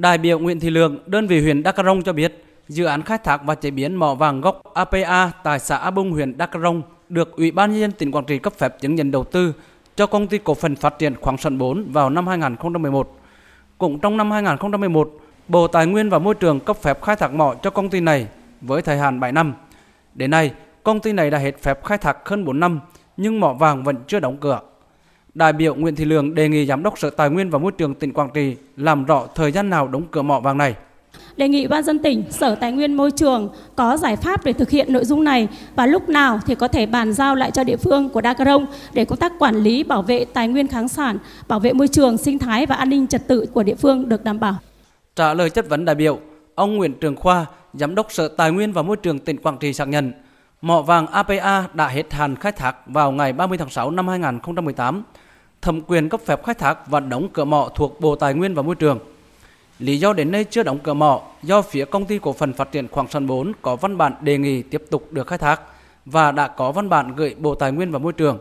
Đại biểu Nguyễn Thị Lượng, đơn vị huyện Đắk Rông cho biết, dự án khai thác và chế biến mỏ vàng gốc APA tại xã A Bung, huyện Đắk Rông được Ủy ban nhân dân tỉnh Quảng Trị cấp phép chứng nhận đầu tư cho công ty cổ phần phát triển khoáng sản 4 vào năm 2011. Cũng trong năm 2011, Bộ Tài nguyên và Môi trường cấp phép khai thác mỏ cho công ty này với thời hạn 7 năm. Đến nay, công ty này đã hết phép khai thác hơn 4 năm, nhưng mỏ vàng vẫn chưa đóng cửa. Đại biểu Nguyễn Thị Lương đề nghị Giám đốc Sở Tài nguyên và Môi trường tỉnh Quảng Trị làm rõ thời gian nào đóng cửa mỏ vàng này. Đề nghị ban dân tỉnh, Sở Tài nguyên Môi trường có giải pháp để thực hiện nội dung này và lúc nào thì có thể bàn giao lại cho địa phương của Đắk Rông để công tác quản lý bảo vệ tài nguyên khoáng sản, bảo vệ môi trường, sinh thái và an ninh trật tự của địa phương được đảm bảo. Trả lời chất vấn đại biểu, ông Nguyễn Trường Khoa, Giám đốc Sở Tài nguyên và Môi trường tỉnh Quảng Trị xác nhận mỏ vàng APA đã hết hạn khai thác vào ngày 30 tháng 6 năm 2018. Thẩm quyền cấp phép khai thác và đóng cửa mỏ thuộc Bộ Tài nguyên và Môi trường. Lý do đến nay chưa đóng cửa mỏ do phía công ty cổ phần phát triển khoáng sản 4 có văn bản đề nghị tiếp tục được khai thác và đã có văn bản gửi Bộ Tài nguyên và Môi trường.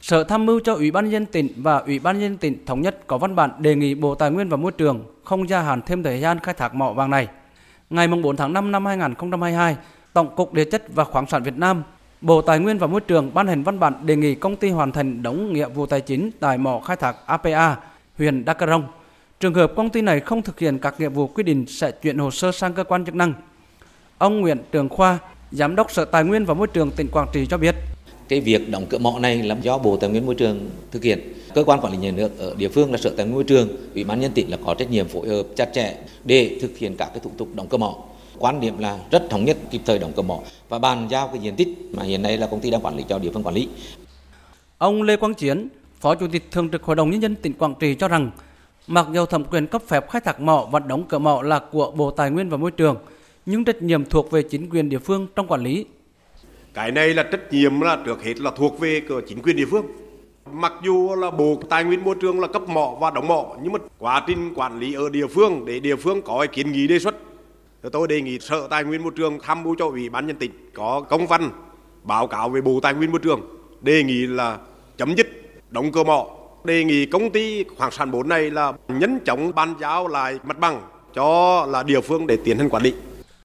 Sở tham mưu cho Ủy ban nhân tỉnh và Ủy ban nhân tỉnh thống nhất có văn bản đề nghị Bộ Tài nguyên và Môi trường không gia hạn thêm thời gian khai thác mỏ vàng này. Ngày 4 tháng 5 năm 2022, Tổng cục Địa chất và Khoáng sản Việt Nam, Bộ Tài nguyên và Môi trường ban hành văn bản đề nghị công ty hoàn thành đóng nghĩa vụ tài chính tại mỏ khai thác APA, huyện Đắk Rông. Trường hợp công ty này không thực hiện các nghĩa vụ quy định sẽ chuyển hồ sơ sang cơ quan chức năng. Ông Nguyễn Trường Khoa, Giám đốc Sở Tài nguyên và Môi trường tỉnh Quảng Trị cho biết. Cái việc đóng cửa mỏ này là do Bộ Tài nguyên Môi trường thực hiện. Cơ quan quản lý nhà nước ở địa phương là Sở Tài nguyên Môi trường, Ủy ban nhân tỉnh là có trách nhiệm phối hợp chặt chẽ để thực hiện các cái thủ tục đóng cửa mỏ quan điểm là rất thống nhất kịp thời đóng cửa mỏ và bàn giao cái diện tích mà hiện nay là công ty đang quản lý cho địa phương quản lý. Ông Lê Quang Chiến, Phó Chủ tịch Thường trực Hội đồng Nhân dân tỉnh Quảng Trị cho rằng, mặc dù thẩm quyền cấp phép khai thác mỏ và đóng cửa mỏ là của Bộ Tài nguyên và Môi trường, nhưng trách nhiệm thuộc về chính quyền địa phương trong quản lý. Cái này là trách nhiệm là trước hết là thuộc về của chính quyền địa phương. Mặc dù là Bộ Tài nguyên Môi trường là cấp mỏ và đóng mỏ, nhưng mà quá trình quản lý ở địa phương để địa phương có kiến nghị đề xuất tôi đề nghị Sở Tài nguyên Môi trường tham mưu cho Ủy ban nhân tỉnh có công văn báo cáo về Bộ Tài nguyên Môi trường, đề nghị là chấm dứt đóng cửa mỏ. Đề nghị công ty khoáng sản 4 này là nhấn chóng ban giao lại mặt bằng cho là địa phương để tiến hành quản lý.